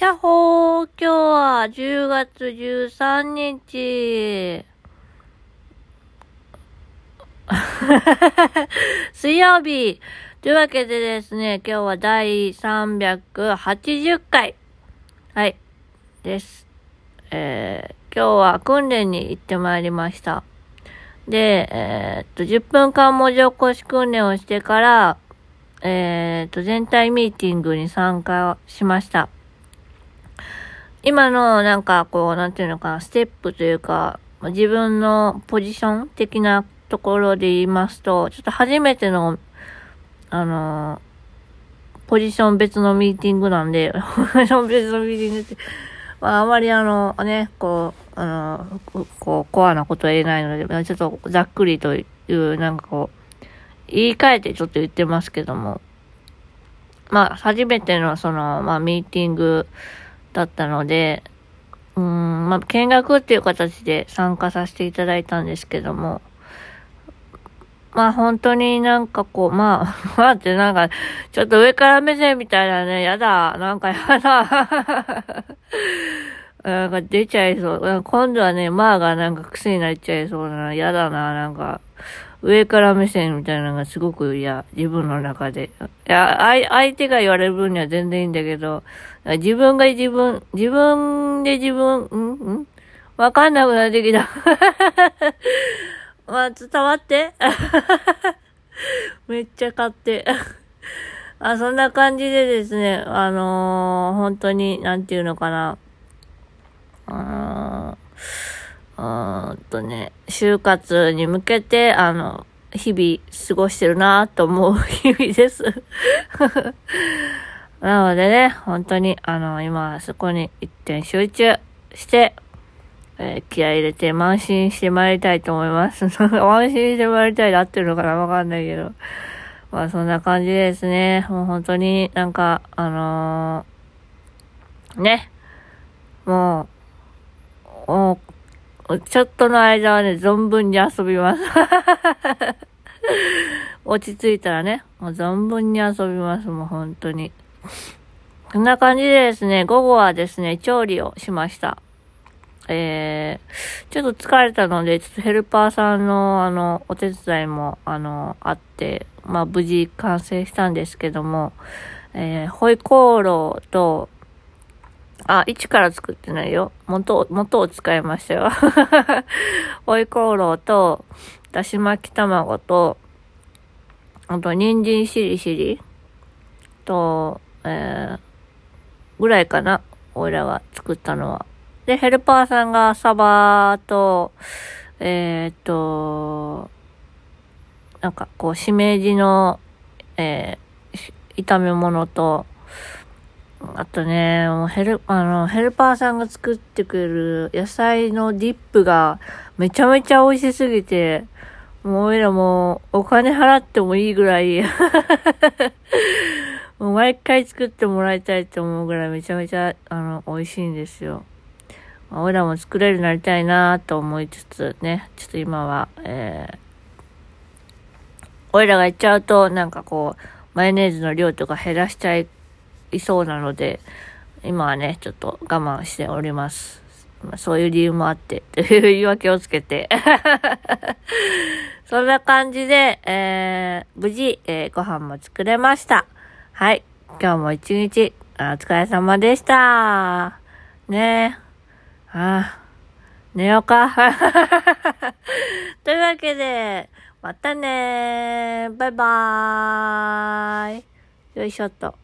やっほー今日は10月13日。水曜日。というわけでですね、今日は第380回。はい。です。えー、今日は訓練に行ってまいりました。で、えー、っと、10分間文字起こし訓練をしてから、えー、っと、全体ミーティングに参加しました。今の、なんか、こう、なんていうのかな、ステップというか、自分のポジション的なところで言いますと、ちょっと初めての、あのポジション別のミーティングなんで、ポジション別のミーティングって、まあ、あまりあの、ね、こう、あの、こう、コアなことは言えないので、ちょっとざっくりという、なんかこう、言い換えてちょっと言ってますけども、まあ、初めてのその、まあ、ミーティングだったので、うーん、まあ、見学っていう形で参加させていただいたんですけども、まあ本当になんかこう、まあ、まあってなんか、ちょっと上から目線みたいなね、やだ、なんかやだ。なんか出ちゃいそう。今度はね、まあがなんか癖になっちゃいそうな、やだな、なんか。上から目線みたいなのがすごく嫌、自分の中で。いや、相手が言われる分には全然いいんだけど、自分が自分、自分で自分、ん？ん？わかんなくなってきた。まあ、伝わって めっちゃ買って。あ、そんな感じでですね、あのー、本当に、なんていうのかな。うん、とね、就活に向けて、あの、日々過ごしてるなと思う日々です なのでね、本当に、あの、今、そこに一点集中して、えー、気合入れて慢心してまいりたいと思います。慢心してまいりたいで合ってるのかなわかんないけど。まあそんな感じですね。もう本当になんか、あのー、ね。もう、ちょっとの間はね、存分に遊びます。落ち着いたらね、もう存分に遊びます、もう本当に。こんな感じでですね、午後はですね、調理をしました。えー、ちょっと疲れたので、ちょっとヘルパーさんの、あの、お手伝いも、あの、あって、まあ、無事完成したんですけども、えー、ホイコーローと、あ、一から作ってないよ。元、元を使いましたよ。ホイコーローと、だし巻き卵と、あと、人参しりしりと、えー、ぐらいかな。俺らが作ったのは。で、ヘルパーさんがサバと、えー、っと、なんかこう、しめじの、えー、炒め物と、あとね、もうヘル、あの、ヘルパーさんが作ってくれる野菜のディップがめちゃめちゃ美味しすぎて、もう俺らもうお金払ってもいいぐらい もう毎回作ってもらいたいと思うぐらいめちゃめちゃ、あの、美味しいんですよ。俺らも作れるなりたいなと思いつつね、ちょっと今は、えー、俺らが言っちゃうと、なんかこう、マヨネーズの量とか減らしちゃいそうなので、今はね、ちょっと我慢しております。ま、そういう理由もあって、という言い訳をつけて。そんな感じで、えー、無事、えー、ご飯も作れました。はい。今日も一日、お疲れ様でした。ねえ。ああ、寝ようか。というわけで、またねバイバーイ。よいしょっと。